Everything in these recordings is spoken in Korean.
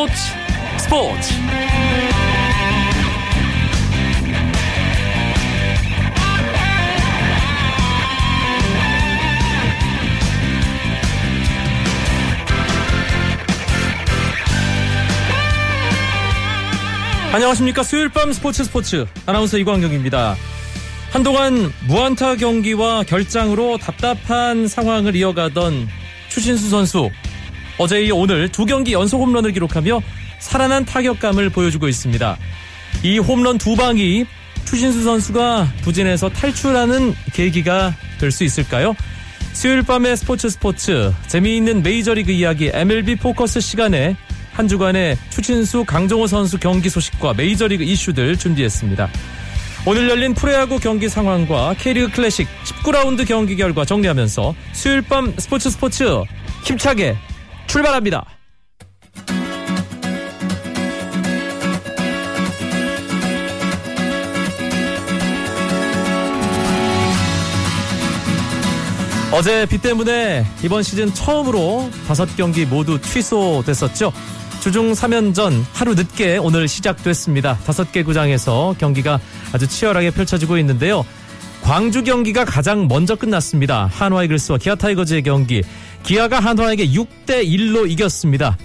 스포츠 스포츠. 안녕하십니까. 수요일 밤 스포츠 스포츠. 아나운서 이광경입니다. 한동안 무안타 경기와 결장으로 답답한 상황을 이어가던 추신수 선수 어제 이 오늘 두 경기 연속 홈런을 기록하며 살아난 타격감을 보여주고 있습니다. 이 홈런 두 방이 추신수 선수가 부진에서 탈출하는 계기가 될 수 있을까요? 수요일 밤의 스포츠 스포츠 재미있는 메이저리그 이야기 MLB 포커스 시간에 한 주간의 추신수 강정호 선수 경기 소식과 메이저리그 이슈들 준비했습니다. 오늘 열린 프로야구 경기 상황과 K리그 클래식 19라운드 경기 결과 정리하면서 수요일 밤 스포츠 스포츠 힘차게 출발합니다. 어제 비 때문에 이번 시즌 처음으로 다섯 경기 모두 취소됐었죠. 주중 3연전 하루 늦게 오늘 시작됐습니다. 다섯 개 구장에서 경기가 아주 치열하게 펼쳐지고 있는데요. 광주 경기가 가장 먼저 끝났습니다. 한화 이글스와 기아 타이거즈의 경기. 기아가 한화에게 6대 1로 이겼습니다.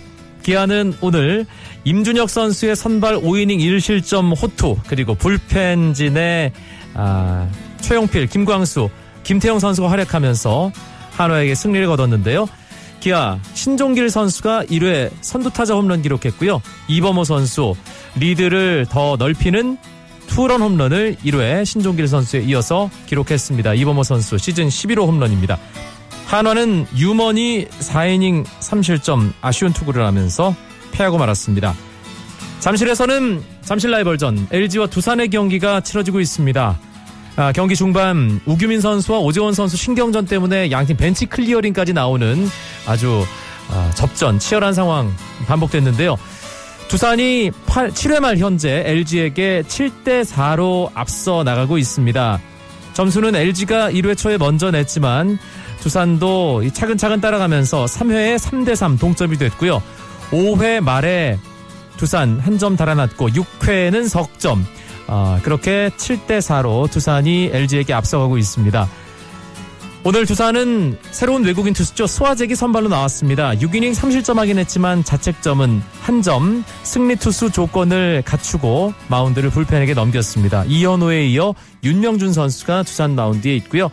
기아는 오늘 임준혁 선수의 선발 5이닝 1실점 호투 그리고 불펜진의 아, 최용필, 김광수, 김태형 선수가 활약하면서 한화에게 승리를 거뒀는데요. 기아 신종길 선수가 1회 선두타자 홈런 기록했고요. 이범호 선수 리드를 더 넓히는 투런 홈런을 1회 신종길 선수에 이어서 기록했습니다. 이범호 선수 시즌 11호 홈런입니다. 한화는 유먼이 4이닝 3실점 아쉬운 투구를 하면서 패하고 말았습니다. 잠실에서는 잠실 라이벌전 LG와 두산의 경기가 치러지고 있습니다. 아, 경기 중반 우규민 선수와 오재원 선수 신경전 때문에 양팀 벤치 클리어링까지 나오는 아주 아, 접전 치열한 상황 반복됐는데요. 두산이 8, 7회 말 현재 LG에게 7대 4로 앞서 나가고 있습니다. 점수는 LG가 1회 초에 먼저 냈지만 두산도 차근차근 따라가면서 3회에 3대 3 동점이 됐고요. 5회 말에 두산 한 점 달아났고 6회에는 석점. 어, 그렇게 7대 4로 두산이 LG에게 앞서가고 있습니다. 오늘 두산은 새로운 외국인 투수죠. 소아잭이 선발로 나왔습니다. 6이닝 3실점 하긴 했지만 자책점은 한 점, 승리 투수 조건을 갖추고 마운드를 불펜에게 넘겼습니다. 이현호에 이어 윤명준 선수가 두산 마운드에 있고요.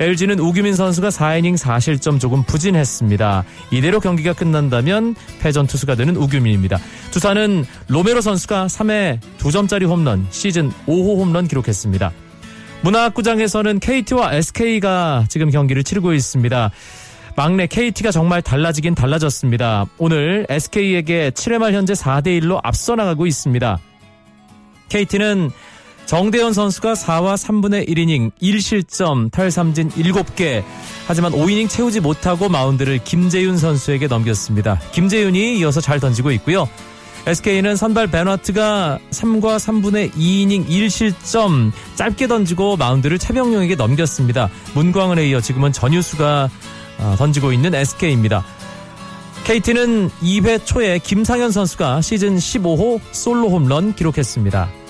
LG는 우규민 선수가 4이닝 4실점 조금 부진했습니다. 이대로 경기가 끝난다면 패전 투수가 되는 우규민입니다. 두산은 로메로 선수가 3회 2점짜리 홈런, 시즌 5호 홈런 기록했습니다. 문화구장에서는 KT와 SK가 지금 경기를 치르고 있습니다. 막내 KT가 정말 달라지긴 달라졌습니다. 오늘 SK에게 7회 말 현재 4대 1로 앞서 나가고 있습니다. KT는 정대현 선수가 4와 3분의 1이닝 1실점 탈삼진 7개 하지만 5이닝 채우지 못하고 마운드를 김재윤 선수에게 넘겼습니다. 김재윤이 이어서 잘 던지고 있고요. SK는 선발 베너트가 3과 3분의 2이닝 1실점 짧게 던지고 마운드를 차병용에게 넘겼습니다. 문광은에 이어 지금은 전유수가 어, 던지고 있는 SK입니다. KT는 2회 초에 김상현 선수가 시즌 15호 솔로 홈런 기록했습니다.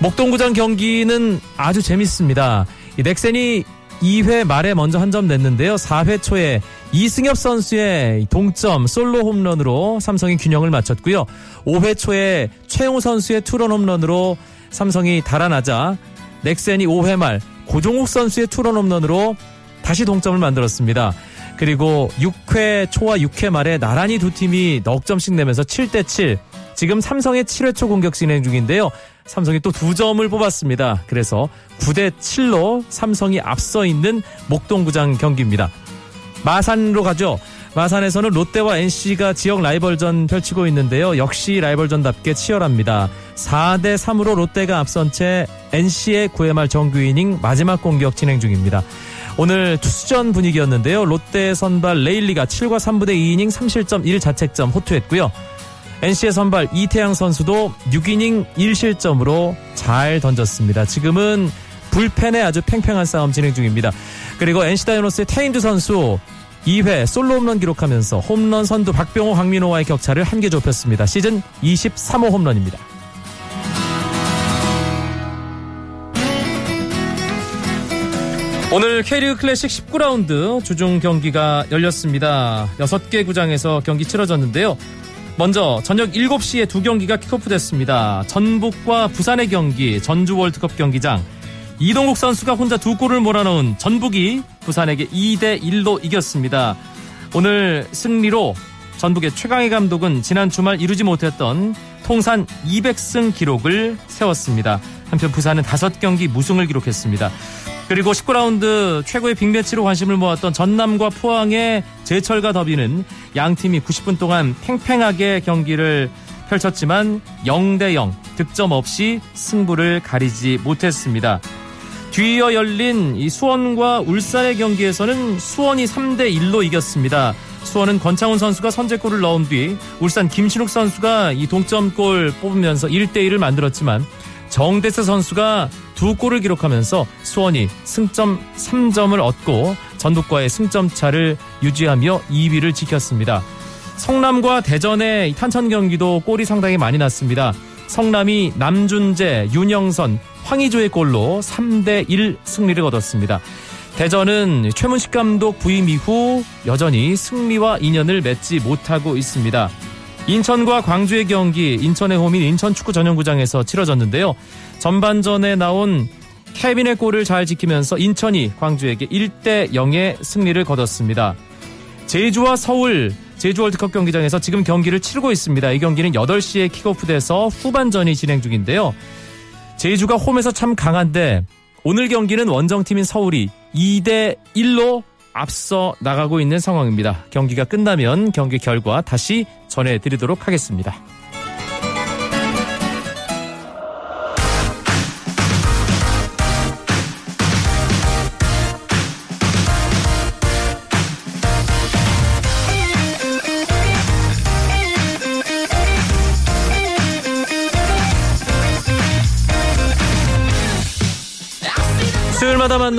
목동구장 경기는 아주 재밌습니다. 이 넥센이 2회 말에 먼저 한 점 냈는데요. 4회 초에 이승엽 선수의 동점 솔로 홈런으로 삼성이 균형을 맞췄고요. 5회 초에 최용호 선수의 투런 홈런으로 삼성이 달아나자 넥센이 5회 말 고종욱 선수의 투런 홈런으로 다시 동점을 만들었습니다. 그리고 6회 초와 6회 말에 나란히 두 팀이 넉 점씩 내면서 7대 7. 지금 삼성의 7회 초 공격 진행 중인데요. 삼성이 또 두 점을 뽑았습니다. 그래서 9대 7로 삼성이 앞서 있는 목동구장 경기입니다. 마산으로 가죠. 마산에서는 롯데와 NC가 지역 라이벌전 펼치고 있는데요. 역시 라이벌전답게 치열합니다. 4대 3으로 롯데가 앞선 채 NC의 9회 말 정규 이닝 마지막 공격 진행 중입니다. 오늘 투수전 분위기였는데요. 롯데 선발 레일리가 7과 3분의 2이닝 3실점 1자책점 호투했고요. NC의 선발 이태양 선수도 6이닝 1실점으로 잘 던졌습니다. 지금은 불펜에 아주 팽팽한 싸움 진행 중입니다. 그리고 NC 다이노스의 테인드 선수 2회 솔로 홈런 기록하면서 홈런 선두 박병호, 황민호와의 격차를 한 개 좁혔습니다. 시즌 23호 홈런입니다. 오늘 K리그 클래식 19라운드 주중 경기가 열렸습니다. 6개 구장에서 경기 치러졌는데요. 먼저 저녁 7시에 두 경기가 킥오프 됐습니다. 전북과 부산의 경기 전주 월드컵 경기장 이동국 선수가 혼자 두 골을 몰아넣은 전북이 부산에게 2대 1로 이겼습니다. 오늘 승리로 전북의 최강희 감독은 지난 주말 이루지 못했던 통산 200승 기록을 세웠습니다. 한편 부산은 5경기 무승을 기록했습니다. 그리고 19라운드 최고의 빅매치로 관심을 모았던 전남과 포항의 제철과 더비는 양 팀이 90분 동안 팽팽하게 경기를 펼쳤지만 0대 0 득점 없이 승부를 가리지 못했습니다. 뒤이어 열린 이 수원과 울산의 경기에서는 수원이 3대 1로 이겼습니다. 수원은 권창훈 선수가 선제골을 넣은 뒤 울산 김신욱 선수가 이 동점골 뽑으면서 1대 1을 만들었지만 정대세 선수가 두 골을 기록하면서 수원이 승점 3점을 얻고 전북과의 승점 차를 유지하며 2위를 지켰습니다. 성남과 대전의 탄천 경기도 골이 상당히 많이 났습니다. 성남이 남준재, 윤영선, 황희조의 골로 3대1 승리를 거뒀습니다. 대전은 최문식 감독 부임 이후 여전히 승리와 인연을 맺지 못하고 있습니다. 인천과 광주의 경기 인천의 홈인 인천 축구 전용구장에서 치러졌는데요. 전반전에 나온 케빈의 골을 잘 지키면서 인천이 광주에게 1대 0의 승리를 거뒀습니다. 제주와 서울 제주 월드컵 경기장에서 지금 경기를 치르고 있습니다. 이 경기는 8시에 킥오프돼서 후반전이 진행 중인데요. 제주가 홈에서 참 강한데 오늘 경기는 원정팀인 서울이 2대 1로 앞서 나가고 있는 상황입니다. 경기가 끝나면 경기 결과 다시 전해드리도록 하겠습니다.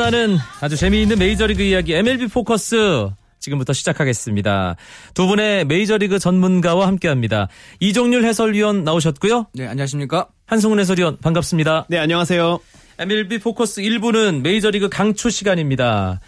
만나는 아주 재미있는 메이저리그 이야기 MLB 포커스 지금부터 시작하겠습니다. 두 분의 메이저리그 전문가와 함께합니다. 이종률 해설위원 나오셨고요. 네, 안녕하십니까? 한승훈 해설위원 반갑습니다. 네, 안녕하세요. MLB 포커스 1부는 메이저리그 강추 시간입니다.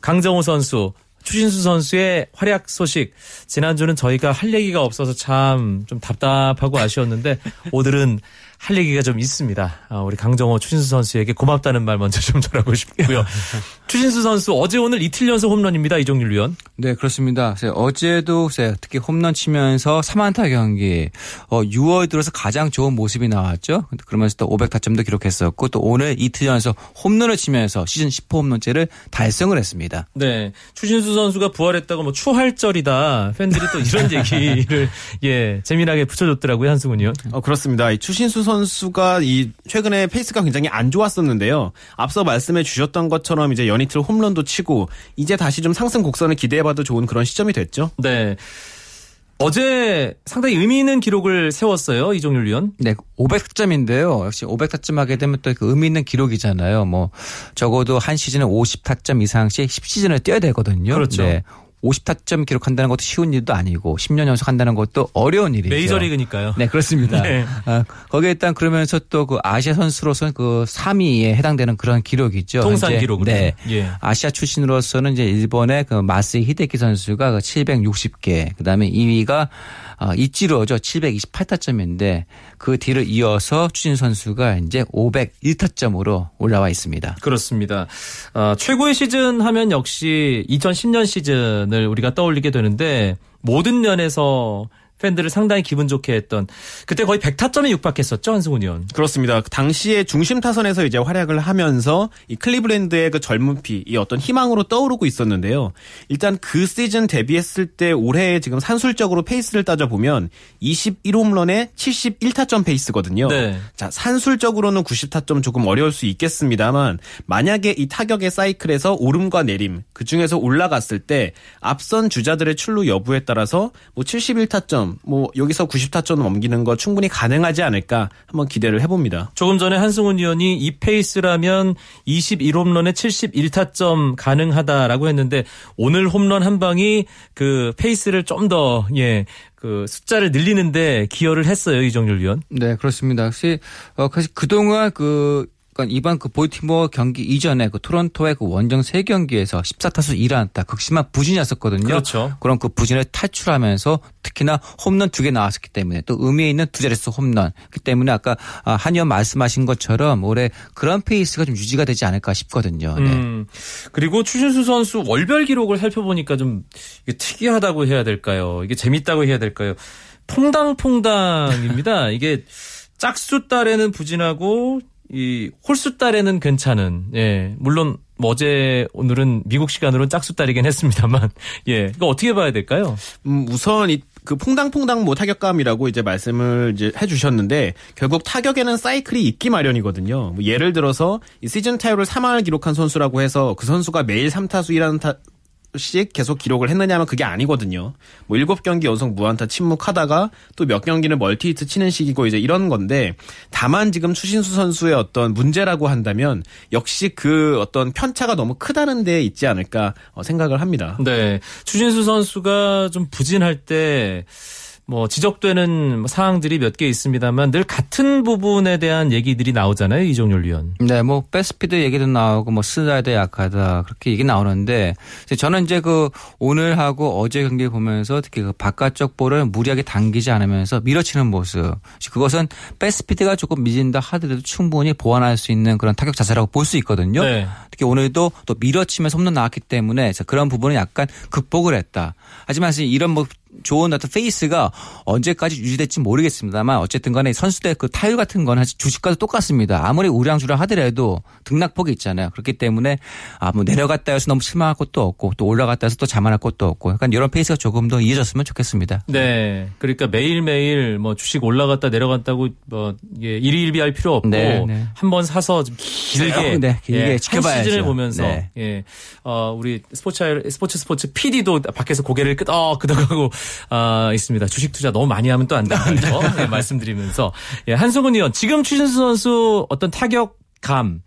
강정호 선수, 추신수 선수의 활약 소식. 지난주는 저희가 할 얘기가 없어서 참 좀 답답하고 아쉬웠는데 오늘은 할 얘기가 좀 있습니다. 아, 우리 강정호 추신수 선수에게 고맙다는 말 먼저 좀 전하고 싶고요. 추신수 선수 어제 오늘 이틀 연속 홈런입니다. 이종률 위원. 네, 그렇습니다. 어제도 특히 홈런 치면서 3안타 경기 어, 6월 들어서 가장 좋은 모습이 나왔죠. 그러면서 또 500타점도 기록했었고 또 오늘 이틀 연속 홈런을 치면서 시즌 10호 홈런째를 달성을 했습니다. 네. 추신수 선수가 부활했다고 뭐 추할절이다. 팬들이 또 이런 얘기를 예, 재미나게 붙여줬더라고요. 한승훈 위원. 어, 그렇습니다. 이 추신수 선수가 이 최근에 페이스가 굉장히 안 좋았었는데요. 앞서 말씀해 주셨던 것처럼 이제 연이틀 홈런도 치고 이제 다시 좀 상승 곡선을 기대해봐도 좋은 그런 시점이 됐죠. 네. 어제 상당히 의미 있는 기록을 세웠어요. 이종률 위원. 네, 500타점인데요. 역시 500타점 하게 되면 또 그 의미 있는 기록이잖아요. 뭐 적어도 한 시즌에 50타점 이상씩 10시즌을 뛰어야 되거든요. 그렇죠. 네. 50타점 기록한다는 것도 쉬운 일도 아니고 10년 연속 한다는 것도 어려운 일이죠. 메이저리그니까요. 네, 그렇습니다. 네. 아, 거기에 일단 그러면서 또 그 아시아 선수로서는 그 3위에 해당되는 그런 기록이죠. 통산 기록으로. 네. 예. 아시아 출신으로서는 이제 일본의 그 마스이 히데키 선수가 그 760개, 그다음에 2위가 어, 이찌로죠. 728타점인데 그 뒤를 이어서 추진 선수가 이제 501타점으로 올라와 있습니다. 그렇습니다. 어, 최고의 시즌 하면 역시 2010년 시즌을 우리가 떠올리게 되는데 모든 면에서 팬들을 상당히 기분 좋게 했던 그때 거의 100타점에 육박했었죠 한승훈 의원. 그렇습니다. 당시에 중심 타선에서 이제 활약을 하면서 이 클리블랜드의 그 젊은 피, 이 어떤 희망으로 떠오르고 있었는데요. 일단 그 시즌 데뷔했을 때 올해 지금 산술적으로 페이스를 따져 보면 21홈런에 71타점 페이스거든요. 네. 자, 산술적으로는 90타점 조금 어려울 수 있겠습니다만 만약에 이 타격의 사이클에서 오름과 내림 그 중에서 올라갔을 때 앞선 주자들의 출루 여부에 따라서 뭐 71타점 90타점, 뭐 여기서 90타점 넘기는 거 충분히 가능하지 않을까 한번 기대를 해봅니다. 조금 전에 한승훈 의원이 이 페이스라면 21홈런에 71타점 가능하다라고 했는데 오늘 홈런 한 방이 그 페이스를 좀 더 예. 그 숫자를 늘리는데 기여를 했어요 이정률 위원. 네 그렇습니다. 혹시 어 그동안 그 그러니까 이번 그 볼티모어 경기 이전에 그 토론토의 그 원정 세 경기에서 14타수 1안타 극심한 부진이었었거든요. 그렇죠. 그럼 그 부진을 탈출하면서 특히나 홈런 두 개 나왔었기 때문에 또 의미 있는 두 자릿수 홈런. 그 때문에 아까 아, 한 위원 말씀하신 것처럼 올해 그런 페이스가 좀 유지가 되지 않을까 싶거든요. 네. 음, 그리고 추신수 선수 월별 기록을 살펴보니까 좀 이게 특이하다고 해야 될까요? 이게 재밌다고 해야 될까요? 퐁당퐁당입니다. 이게 짝수 딸에는 부진하고 이 홀수 딸에는 괜찮은 예 물론 뭐 어제 오늘은 미국 시간으로 짝수 딸이긴 했습니다만 예 이거 어떻게 봐야 될까요? 음, 우선 이 그 퐁당퐁당 뭐 타격감이라고 이제 말씀을 이제 해주셨는데 결국 타격에는 사이클이 있기 마련이거든요. 뭐 예를 들어서 이 시즌 타율을 3할을 기록한 선수라고 해서 그 선수가 매일 3타수 1안타 씩 계속 기록을 했느냐면 그게 아니거든요. 뭐 일곱 경기 연속 무안타 침묵하다가 또 몇 경기는 멀티히트 치는 식이고 이제 이런 건데 다만 지금 추신수 선수의 어떤 문제라고 한다면 역시 그 어떤 편차가 너무 크다는 데 있지 않을까 어, 생각을 합니다. 네. 추신수 선수가 좀 부진할 때 뭐 지적되는 사항들이 몇 개 있습니다만 늘 같은 부분에 대한 얘기들이 나오잖아요 이종률 위원. 네, 뭐 패스피드 얘기도 나오고 뭐 슬라이드 약하다 그렇게 얘기 나오는데 저는 이제 그 오늘 하고 어제 경기 보면서 특히 그 바깥쪽 볼을 무리하게 당기지 않으면서 밀어치는 모습 그것은 배트 스피드가 조금 미진다 하더라도 충분히 보완할 수 있는 그런 타격 자세라고 볼 수 있거든요. 네. 특히 오늘도 또 밀어치면서 홈런 나왔기 때문에 그런 부분은 약간 극복을 했다. 하지만 이런 뭐 좋은 어떤 페이스가 언제까지 유지될지 모르겠습니다만 어쨌든 간에 선수들 그 타율 같은 건 사실 주식과도 똑같습니다. 아무리 우량주라 하더라도 등락폭이 있잖아요. 그렇기 때문에 아 뭐 내려갔다 해서 너무 실망할 것도 없고 또 올라갔다 해서 또 자만할 것도 없고 약간 이런 페이스가 조금 더 이어졌으면 좋겠습니다. 네. 그러니까 매일매일 뭐 주식 올라갔다 내려갔다고 뭐 이게 일희일비할 필요 없고 네, 네. 한번 사서 좀 길게 네, 길게 예, 지켜봐야죠. 한 시즌을 보면서 네. 예. 어, 우리 스포츠 스포츠 스포츠 PD도 밖에서 고개를 끄덕 끄덕하고 아, 있습니다. 주식 투자 너무 많이 하면 또 안 된다는 거 예, 말씀드리면서 예, 한승훈 위원 지금 추신수 선수 어떤 타격감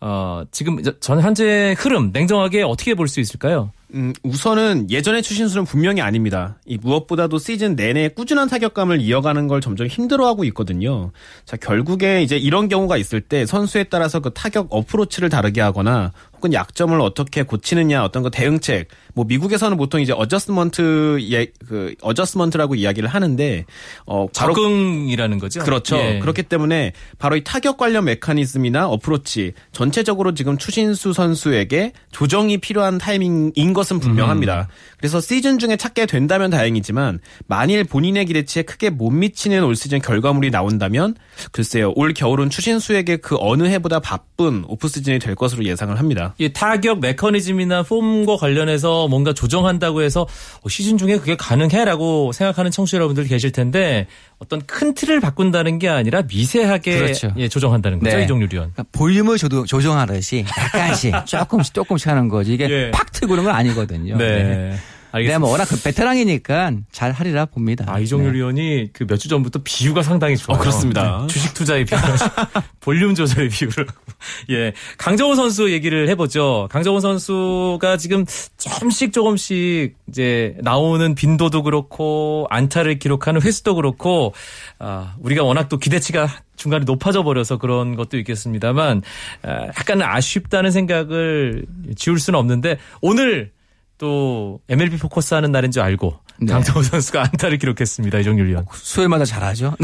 어, 지금 전 현재 흐름 냉정하게 어떻게 볼 수 있을까요? 음, 우선은 예전의 추신수는 분명히 아닙니다. 이 무엇보다도 시즌 내내 꾸준한 타격감을 이어가는 걸 점점 힘들어하고 있거든요. 자, 결국에 이제 이런 경우가 있을 때 선수에 따라서 그 타격 어프로치를 다르게 하거나 혹은 약점을 어떻게 고치느냐 어떤 그 대응책 뭐 미국에서는 보통 이제 adjustment 예, 그 adjustment라고 이야기를 하는데 어 바로 적응이라는 거죠. 그렇죠. 예. 그렇기 때문에 바로 이 타격 관련 메커니즘이나 어프로치 전체적으로 지금 추신수 선수에게 조정이 필요한 타이밍인 것은 분명합니다. 음. 그래서 시즌 중에 찾게 된다면 다행이지만 만일 본인의 기대치에 크게 못 미치는 올 시즌 결과물이 나온다면 글쎄요 올 겨울은 추신수에게 그 어느 해보다 바쁜 오프 시즌이 될 것으로 예상을 합니다. 이 타격 메커니즘이나 폼과 관련해서 뭔가 조정한다고 해서 어, 시즌 중에 그게 가능해라고 생각하는 청취자 여러분들 계실 텐데 어떤 큰 틀을 바꾼다는 게 아니라 미세하게 그렇죠. 예, 조정한다는 거죠 네. 이종률 위원. 그러니까 볼륨을 조도, 조정하듯이 약간씩 조금씩 조금씩 하는 거지 이게 예. 팍 틀고 그런 건 아니거든요. 네. 근데 알겠습니다. 뭐 워낙 그 베테랑이니까 잘 하리라 봅니다. 아, 이종률 네. 의원이 그 몇 주 전부터 비유가 상당히 좋아요. 어, 그렇습니다. 네, 주식 투자의 비유, 볼륨 조절의 비유를 하고. 예. 강정호 선수 얘기를 해보죠. 강정호 선수가 지금 조금씩 조금씩 이제 나오는 빈도도 그렇고 안타를 기록하는 횟수도 그렇고 아, 우리가 워낙 또 기대치가 중간에 높아져 버려서 그런 것도 있겠습니다만 아, 약간 아쉽다는 생각을 지울 수는 없는데 오늘 또 MLB 포커스 하는 날인 줄 알고 네. 강정호 선수가 안타를 기록했습니다. 이종률 위원. 수요일마다 잘하죠.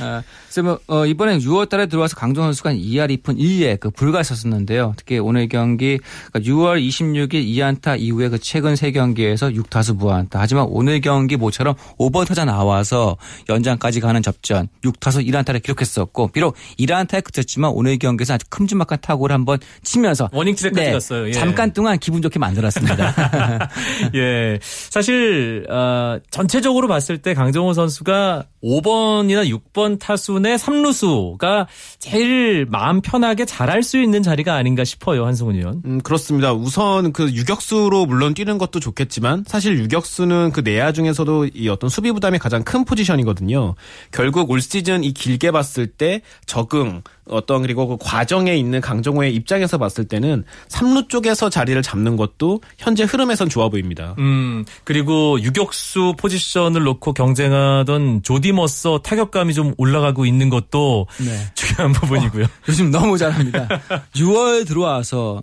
아, 그래서 뭐, 어, 이번에 6월 달에 들어와서 강정 선수가 2할 2푼 1예 그 불가했었는데요. 특히 오늘 경기 그러니까 6월 26일 2안타 이후에 그 최근 3경기에서 6타수 무안타. 하지만 오늘 경기 모처럼 5번 타자 나와서 연장까지 가는 접전 6타수 1안타를 기록했었고 비록 1안타에 그쳤지만 오늘 경기에서 아주 큼지막한 타구를 한번 치면서 워닝 트랙까지 갔어요. 예. 잠깐 동안 기분 좋게 만들었습니다. 예. 사실 사실 어, 전체적으로 봤을 때 강정호 선수가 5번이나 6번 타수 내 3루수가 제일 마음 편하게 잘할 수 있는 자리가 아닌가 싶어요, 한승훈 의원. 음, 그렇습니다. 우선 그 유격수로 물론 뛰는 것도 좋겠지만 사실 유격수는 그 내야 중에서도 이 어떤 수비 부담이 가장 큰 포지션이거든요. 결국 올 시즌 이 길게 봤을 때 적응 어떤 그리고 그 과정에 있는 강정호의 입장에서 봤을 때는 3루 쪽에서 자리를 잡는 것도 현재 흐름에선 좋아 보입니다. 음, 그리고 유격수 포지션을 놓고 경쟁하던 조디머서 타격감이 좀 올라가고 있는 것도 네. 중요한 부분이고요. 요즘 너무 잘합니다. 6월 들어와서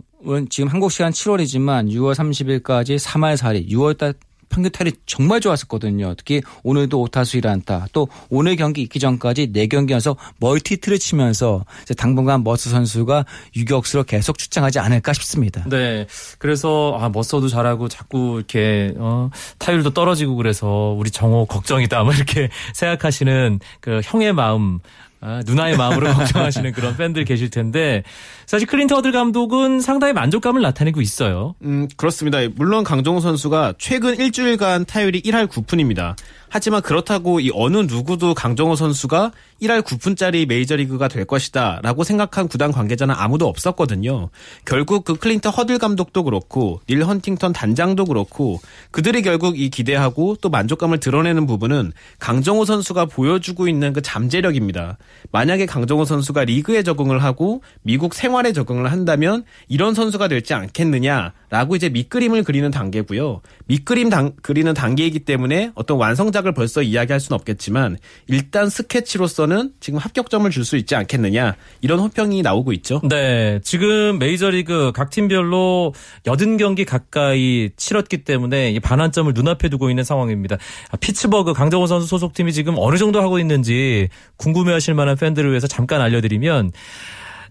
지금 한국 시간 7월이지만 6월 30일까지 3할 4리 6월 달 평균 타율이 정말 좋았었거든요. 특히 오늘도 5타수 1안타 또 오늘 경기 있기 전까지 4경기 연속 멀티히트를 치면서 당분간 머서 선수가 유격수로 계속 출장하지 않을까 싶습니다. 네. 그래서 아 머서도 잘하고 자꾸 이렇게 어, 타율도 떨어지고 그래서 우리 정호 걱정이다 뭐 이렇게 생각하시는 그 형의 마음 아, 누나의 마음으로 걱정하시는 그런 팬들 계실 텐데 사실 클린트 허들 감독은 상당히 만족감을 나타내고 있어요. 음, 그렇습니다. 물론 강정호 선수가 최근 일주일간 타율이 1할 9푼입니다. 하지만 그렇다고 이 어느 누구도 강정호 선수가 1할 9푼짜리 메이저리거가 될 것이다 라고 생각한 구단 관계자는 아무도 없었거든요. 결국 그 클린트 허들 감독도 그렇고 닐 헌팅턴 단장도 그렇고 그들이 결국 이 기대하고 또 만족감을 드러내는 부분은 강정호 선수가 보여주고 있는 그 잠재력입니다. 만약에 강정호 선수가 리그에 적응을 하고 미국 생활에 적응을 한다면 이런 선수가 될지 않겠느냐라고 이제 밑그림을 그리는 단계고요. 밑그림 당, 그리는 단계이기 때문에 어떤 완성작을 벌써 이야기할 수는 없겠지만 일단 스케치로서 는 지금 합격점을 줄 수 있지 않겠느냐 이런 호평이 나오고 있죠. 네, 지금 메이저리그 각 팀별로 80경기 가까이 치렀기 때문에 이 반환점을 눈앞에 두고 있는 상황입니다. 아, 피츠버그 강정호 선수 소속팀이 지금 어느 정도 하고 있는지 궁금해하실 만한 팬들을 위해서 잠깐 알려드리면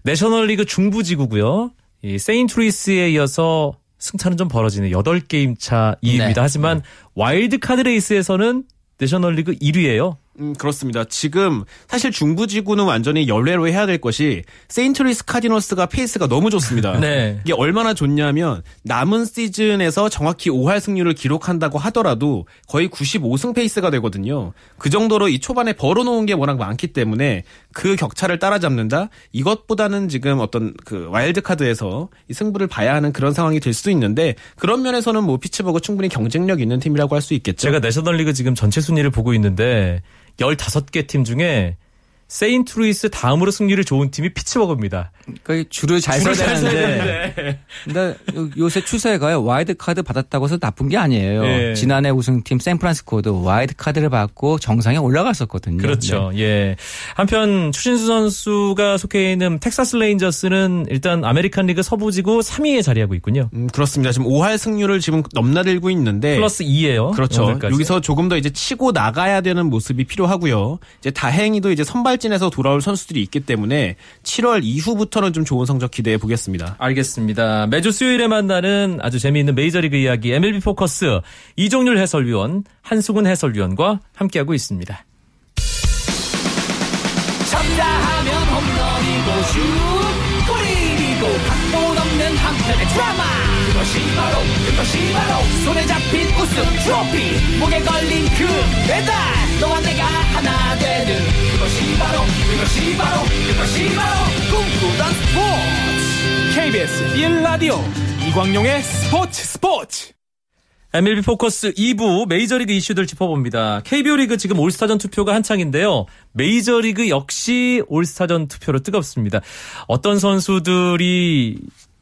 내셔널리그 중부지구고요. 이 세인트루이스에 이어서 승차는 좀 벌어지는 8게임 차 2위입니다. 네. 하지만 와일드카드 레이스에서는 내셔널리그 1위예요. 음, 그렇습니다. 지금 사실 중부지구는 완전히 열외로 해야 될 것이 세인트루이스 카디널스가 페이스가 너무 좋습니다. 네. 이게 얼마나 좋냐면 남은 시즌에서 정확히 5할 승률을 기록한다고 하더라도 거의 95승 페이스가 되거든요. 그 정도로 이 초반에 벌어놓은 게 워낙 많기 때문에 그 격차를 따라잡는다? 이것보다는 지금 어떤 그 와일드카드에서 이 승부를 봐야 하는 그런 상황이 될 수도 있는데 그런 면에서는 뭐 피츠버그 충분히 경쟁력 있는 팀이라고 할 수 있겠죠. 제가 내셔널리그 지금 전체 순위를 보고 있는데 15개 팀 중에 세인트루이스 다음으로 승률이 좋은 팀이 피츠버그입니다. 그러니까 줄을 잘 서야 되는데. 근데 요새 추세가요. 와일드 카드 받았다고 해서 나쁜 게 아니에요. 예. 지난해 우승팀 샌프란시스코도 와일드 카드를 받고 정상에 올라갔었거든요. 그렇죠. 네. 예. 한편 추신수 선수가 속해 있는 텍사스 레인저스는 일단 아메리칸 리그 서부지구 3위에 자리하고 있군요. 음, 그렇습니다. 지금 5할 승률을 지금 넘나들고 있는데 플러스 2예요. 그렇죠. 오늘까지. 여기서 조금 더 이제 치고 나가야 되는 모습이 필요하고요. 이제 다행히도 이제 선발 진에서 돌아올 선수들이 있기 때문에 7월 이후부터 부터는 좀 좋은 성적 기대해 보겠습니다. 알겠습니다. 매주 수요일에 만나는 아주 재미있는 메이저리그 이야기 MLB 포커스 이종률 해설위원, 한수근 해설위원과 함께하고 있습니다. 쳤다 하면 홈런이고 슛 골이고 각본 없는 한편의 드라마 그것이 바로 그것이 바로 손에 잡힌 우승 트로피 목에 걸린 그 배달 너와 내가 하나 되는 그것이 바로 그것이 바로 그것이 바로 꿈꾸던 스포츠 KBS 1라디오 이광용의 스포츠 스포츠 MLB 포커스 2부 메이저리그 이슈들 짚어봅니다. KBO 리그 지금 올스타전 투표가 한창인데요. 메이저리그 역시 올스타전 투표로 뜨겁습니다. 어떤 선수들이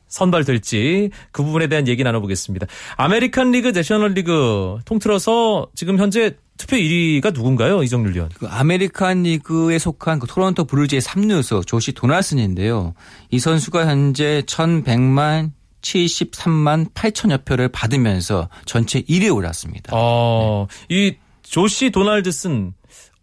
선발될지 그 부분에 대한 얘기 나눠보겠습니다. 아메리칸 리그, 내셔널 리그 통틀어서 지금 현재 투표 1위가 누군가요? 이정률 위원. 그 아메리칸 리그에 속한 그 토론토 블루제이스의 3루수 조시 도널드슨인데요. 이 선수가 현재 1100만 73만 8천여 표를 받으면서 전체 1위에 올랐습니다. 어, 네. 이 조시 도널드슨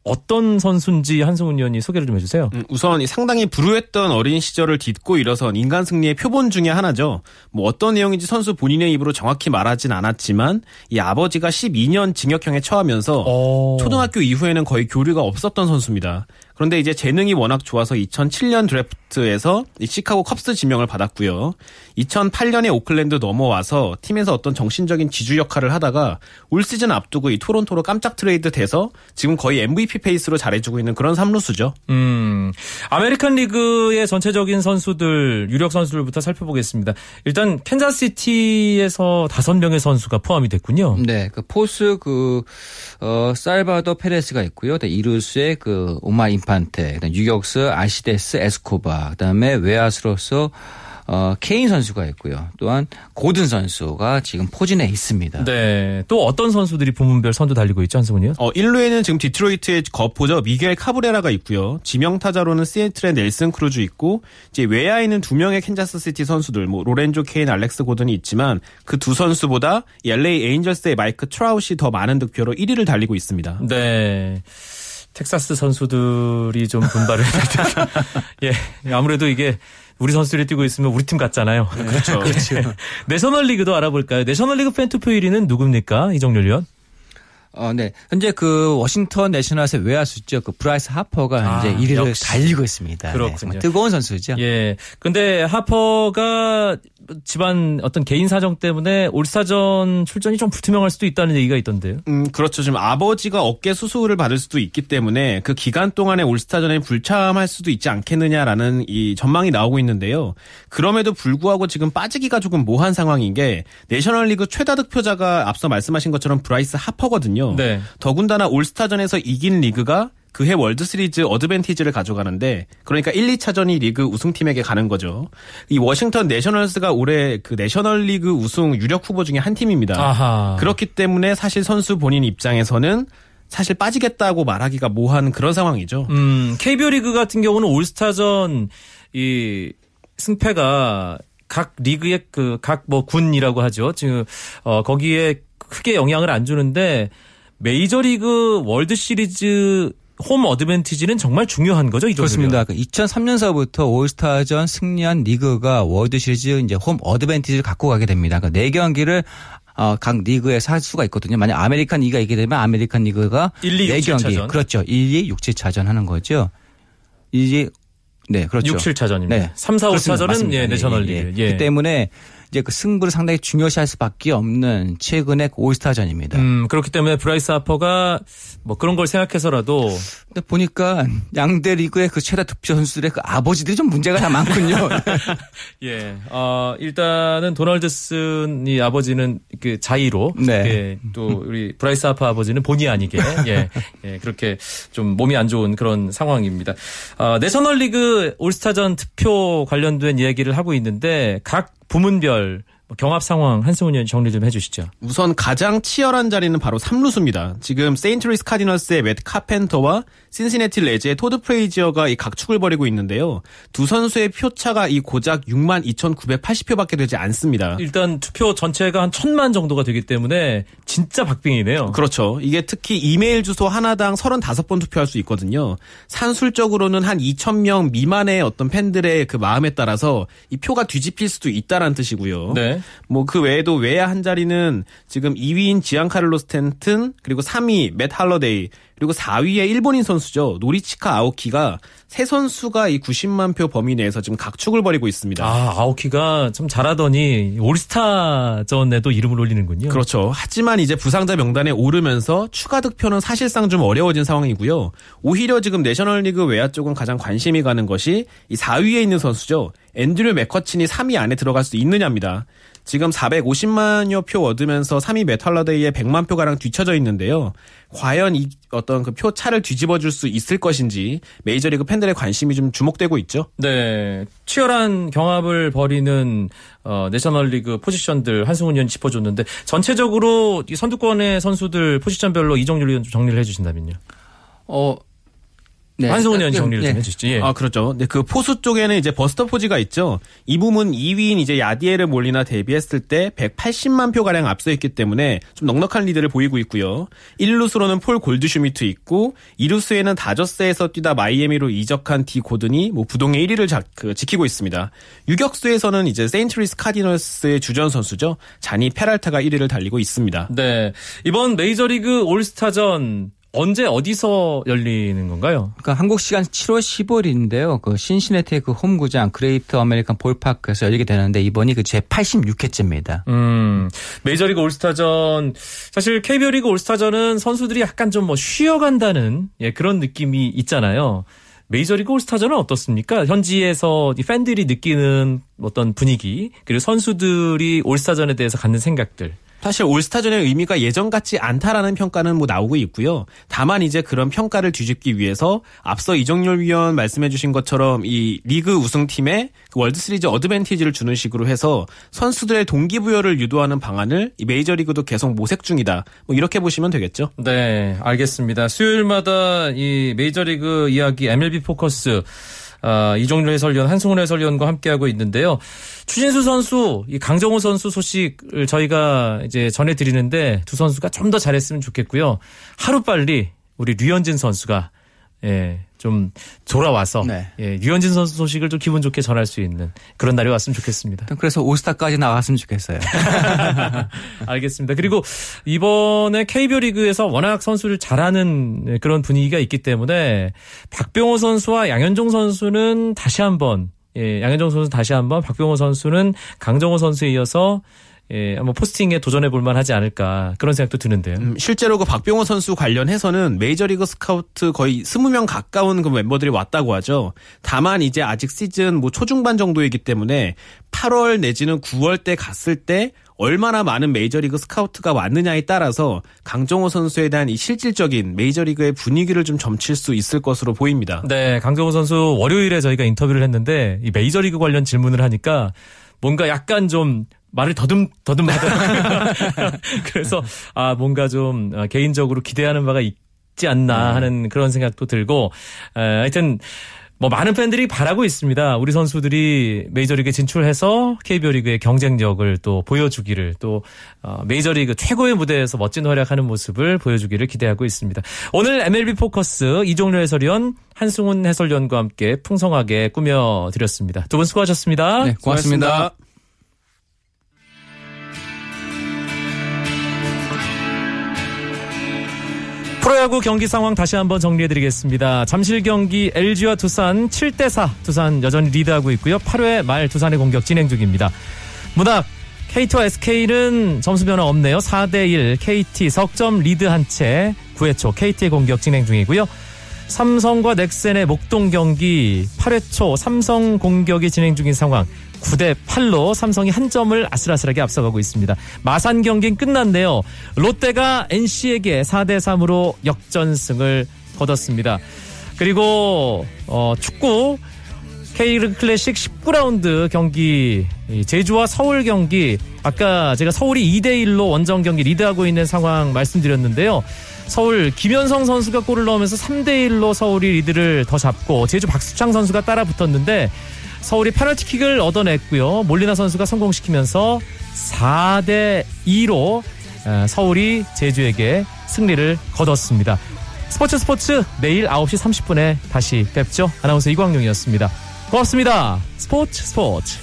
어떤 선수인지 한승훈 의원이 소개를 좀 해주세요. 음, 우선 상당히 불우했던 어린 시절을 딛고 일어선 인간 승리의 표본 중의 하나죠. 뭐 어떤 내용인지 선수 본인의 입으로 정확히 말하진 않았지만 이 아버지가 12년 징역형에 처하면서 오. 어. 초등학교 이후에는 거의 교류가 없었던 선수입니다. 그런데 이제 재능이 워낙 좋아서 2007년 드래프트에서 이 시카고 컵스 지명을 받았고요. 2008년에 오클랜드 넘어와서 팀에서 어떤 정신적인 지주 역할을 하다가 올 시즌 앞두고 이 토론토로 깜짝 트레이드 돼서 지금 거의 MVP 페이스로 잘해주고 있는 그런 삼루수죠. 음, 아메리칸 리그의 전체적인 선수들, 유력 선수들부터 살펴보겠습니다. 일단 캔자스시티에서 다섯 명의 선수가 포함이 됐군요. 네, 그 포스 그 어, 살바도 페레스가 있고요. 2루수에 그 오마 인판테, 그다음 유격수 알시데스 에스코바, 그다음에 외야수로서 어, 케인 선수가 있고요. 또한 고든 선수가 지금 포진해 있습니다. 네. 또 어떤 선수들이 부문별 선두 달리고 있죠, 한승훈 위원? 어, 1루에는 지금 디트로이트의 거포죠. 미겔 카브레라가 있고요. 지명 타자로는 시애틀의 넬슨 크루즈 있고 이제 외야에는 두 명의 캔자스 시티 선수들 뭐 로렌조 케인, 알렉스 고든이 있지만 그 두 선수보다 LA 에인절스의 마이크 트라웃이 더 많은 득표로 1위를 달리고 있습니다. 네. 텍사스 선수들이 좀 분발을 해야. 예. 아무래도 이게 우리 선수들이 뛰고 있으면 우리 팀 같잖아요. 그렇죠. 그렇죠. 내셔널 리그도 알아볼까요? 내셔널 리그 팬 투표 1위는 누굽니까? 이정렬 위원? 어, 네. 현재 그 워싱턴 내셔널스의 외야수죠. 그 브라이스 하퍼가 아, 이제 1위를 역시. 달리고 있습니다. 네, 그렇군요. 정말 뜨거운 선수죠. 예. 근데 하퍼가 집안 어떤 개인 사정 때문에 올스타전 출전이 좀 불투명할 수도 있다는 얘기가 있던데요. 음, 그렇죠. 지금 아버지가 어깨 수술을 받을 수도 있기 때문에 그 기간 동안에 올스타전에 불참할 수도 있지 않겠느냐라는 이 전망이 나오고 있는데요. 그럼에도 불구하고 지금 빠지기가 조금 모호한 상황인 게 내셔널리그 최다 득표자가 앞서 말씀하신 것처럼 브라이스 하퍼거든요. 네. 더군다나 올스타전에서 이긴 리그가 그해 월드시리즈 어드밴티지를 가져가는데 그러니까 1, 2차전이 리그 우승팀에게 가는 거죠. 이 워싱턴 내셔널스가 올해 그 내셔널리그 우승 유력 후보 중에 한 팀입니다. 아하. 그렇기 때문에 사실 선수 본인 입장에서는 사실 빠지겠다고 말하기가 모호한 그런 상황이죠. 음, KBO 리그 같은 경우는 올스타전 이 승패가 각 리그의 그 각 뭐 군이라고 하죠. 지금 어 거기에 크게 영향을 안 주는데 메이저리그 월드 시리즈 홈 어드밴티지는 정말 중요한 거죠, 이 정도면. 그렇습니다. 그 2003년서부터 올스타전 승리한 리그가 월드 시리즈 이제 홈 어드밴티지를 갖고 가게 됩니다. 그러니까 네 경기를 어, 각 리그에서 할 수가 있거든요. 만약 아메리칸 리그가 이기게 되면 아메리칸 리그가 1, 2, 네 6, 7 경기 차전. 그렇죠. 1, 2, 6, 7차전 하는 거죠. 이제 네, 그렇죠. 6, 7차전입니다. 네. 3, 4, 5차전은 그렇습니다. 예. 내셔널 예, 리그. 예. 예. 그 때문에 이제 그 승부를 상당히 중요시할 수밖에 없는 최근의 그 올스타전입니다. 음, 그렇기 때문에 브라이스 하퍼가 뭐 그런 걸 생각해서라도 근데 보니까 양대 리그의 그 최다 득표 선수들의 그 아버지들이 좀 문제가 다 많군요. 예, 어, 일단은 도널드슨 이 아버지는 그 자의로, 네. 예, 또 우리 브라이스 하퍼 아버지는 본의 아니게, 예, 예, 그렇게 좀 몸이 안 좋은 그런 상황입니다. 어, 내셔널리그 올스타전 득표 관련된 이야기를 하고 있는데 각 부문별 뭐 경합 상황 한승훈 위원 정리 좀 해주시죠. 우선 가장 치열한 자리는 바로 3루수입니다. 지금 세인트루이스 카디널스의 맷 카펜터와 신시내티 레즈의 토드 프레이지어가 이 각축을 벌이고 있는데요. 두 선수의 표차가 이 고작 6만 2,980표밖에 되지 않습니다. 일단 투표 전체가 한 천만 정도가 되기 때문에 진짜 박빙이네요. 그렇죠. 이게 특히 이메일 주소 하나당 35번 투표할 수 있거든요. 산술적으로는 한 2,000명 미만의 어떤 팬들의 그 마음에 따라서 이 표가 뒤집힐 수도 있다라는 뜻이고요. 네. 뭐 그 외에도 외야 한 자리는 지금 2위인 지안카를로 스탠튼 그리고 3위 맷 할러데이 그리고 4위의 일본인 선수죠 노리치카 아오키가 세 선수가 이 90만 표 범위 내에서 지금 각축을 벌이고 있습니다. 아, 아오키가 참 잘하더니 올스타전에도 이름을 올리는군요. 그렇죠. 하지만 이제 부상자 명단에 오르면서 추가 득표는 사실상 좀 어려워진 상황이고요. 오히려 지금 내셔널리그 외야 쪽은 가장 관심이 가는 것이 이 4위에 있는 선수죠. 앤드류 맥커친이 3위 안에 들어갈 수 있느냐입니다. 지금 450만여 표 얻으면서 3위 메탈러데이에 100만 표가량 뒤쳐져 있는데요. 과연 이 어떤 그 표 차를 뒤집어 줄 수 있을 것인지 메이저리그 팬들의 관심이 좀 주목되고 있죠. 네. 치열한 경합을 벌이는 어, 내셔널리그 포지션들 한승훈 의원 짚어줬는데 전체적으로 이 선두권의 선수들 포지션별로 이정률 의원 좀 정리를 해주신다면요. 어, 네. 한승훈 위원 정리를 네. 좀 해주시죠. 예. 아, 그렇죠. 네, 그 포수 쪽에는 이제 버스터 포지가 있죠. 이 부문 2위인 이제 야디에르 몰리나 대비했을 때 180만 표 가량 앞서 있기 때문에 좀 넉넉한 리드를 보이고 있고요. 1루수로는 폴 골드슈미트 있고 2루수에는 다저스에서 뛰다 마이애미로 이적한 디 고든이 뭐 부동의 1위를 자, 그, 지키고 있습니다. 유격수에서는 이제 세인트루이스 카디널스의 주전 선수죠. 조니 페랄타가 1위를 달리고 있습니다. 네. 이번 메이저리그 올스타전 언제 어디서 열리는 건가요? 그러니까 한국 시간 7월 15일인데요. 그 신시내티의 그 홈구장 그레이트 아메리칸 볼파크에서 열리게 되는데 이번이 그 제 86회째입니다. 음, 메이저리그 올스타전 사실 KBO 리그 올스타전은 선수들이 약간 좀 뭐 쉬어간다는 예, 그런 느낌이 있잖아요. 메이저리그 올스타전은 어떻습니까? 현지에서 팬들이 느끼는 어떤 분위기 그리고 선수들이 올스타전에 대해서 갖는 생각들 사실 올스타전의 의미가 예전 같지 않다라는 평가는 뭐 나오고 있고요. 다만 이제 그런 평가를 뒤집기 위해서 앞서 이종열 위원 말씀해 주신 것처럼 이 리그 우승팀에 그 월드 시리즈 어드밴티지를 주는 식으로 해서 선수들의 동기부여를 유도하는 방안을 이 메이저리그도 계속 모색 중이다. 뭐 이렇게 보시면 되겠죠. 네, 알겠습니다. 수요일마다 이 메이저리그 이야기 MLB 포커스 아, 이종열 해설위원, 한승훈 해설위원과 함께하고 있는데요. 추진수 선수, 이 강정호 선수 소식을 저희가 이제 전해드리는데 두 선수가 좀 더 잘했으면 좋겠고요. 하루빨리 우리 류현진 선수가 예, 좀 돌아와서 네. 예, 류현진 선수 소식을 좀 기분 좋게 전할 수 있는 그런 날이 왔으면 좋겠습니다. 그래서 올스타까지 나갔으면 좋겠어요. 알겠습니다. 그리고 이번에 KBO 리그에서 워낙 선수를 잘하는 그런 분위기가 있기 때문에 박병호 선수와 양현종 선수는 다시 한번 예, 양현종 선수 다시 한번 박병호 선수는 강정호 선수에 이어서 예, 한번 포스팅에 도전해 볼 만하지 않을까 그런 생각도 드는데요. 음, 실제로 그 박병호 선수 관련해서는 메이저리그 스카우트 거의 20명 가까운 그 멤버들이 왔다고 하죠. 다만 이제 아직 시즌 뭐 초중반 정도이기 때문에 8월 내지는 9월 때 갔을 때 얼마나 많은 메이저리그 스카우트가 왔느냐에 따라서 강정호 선수에 대한 이 실질적인 메이저리그의 분위기를 좀 점칠 수 있을 것으로 보입니다. 네, 강정호 선수 월요일에 저희가 인터뷰를 했는데 이 메이저리그 관련 질문을 하니까 뭔가 약간 좀 말을 더듬 더듬 하더라고요. 그래서 아 뭔가 좀 아, 개인적으로 기대하는 바가 있지 않나 하는 그런 생각도 들고 에, 하여튼 뭐 많은 팬들이 바라고 있습니다. 우리 선수들이 메이저리그에 진출해서 KBO 리그의 경쟁력을 또 보여주기를 또 어, 메이저리그 최고의 무대에서 멋진 활약하는 모습을 보여주기를 기대하고 있습니다. 오늘 MLB 포커스 이종료 해설위원 한승훈 해설위원과 함께 풍성하게 꾸며드렸습니다. 두 분 수고하셨습니다. 네, 고맙습니다. 수고하셨습니다. 프로야구 경기 상황 다시 한번 정리해드리겠습니다. 잠실 경기 LG와 두산 7대4 두산 여전히 리드하고 있고요. 8회 말 두산의 공격 진행 중입니다. 문학 KT와 SK는 점수 변화 없네요. 4대1 KT 석점 리드 한 채 9회 초 KT의 공격 진행 중이고요. 삼성과 넥센의 목동 경기 8회 초 삼성 공격이 진행 중인 상황 9대 8로 삼성이 한 점을 아슬아슬하게 앞서가고 있습니다. 마산 경기는 끝났네요. 롯데가 NC에게 4대 3으로 역전승을 거뒀습니다. 그리고 어, 축구 K리그 클래식 19라운드 경기 제주와 서울 경기 아까 제가 서울이 2대 1로 원정 경기 리드하고 있는 상황 말씀드렸는데요. 서울 김현성 선수가 골을 넣으면서 3대 1로 서울이 리드를 더 잡고 제주 박수창 선수가 따라 붙었는데 서울이 페널티킥을 얻어냈고요. 몰리나 선수가 성공시키면서 4대 2로 서울이 제주에게 승리를 거뒀습니다. 스포츠 스포츠 내일 9시 30분에 다시 뵙죠. 아나운서 이광용이었습니다. 고맙습니다. 스포츠 스포츠.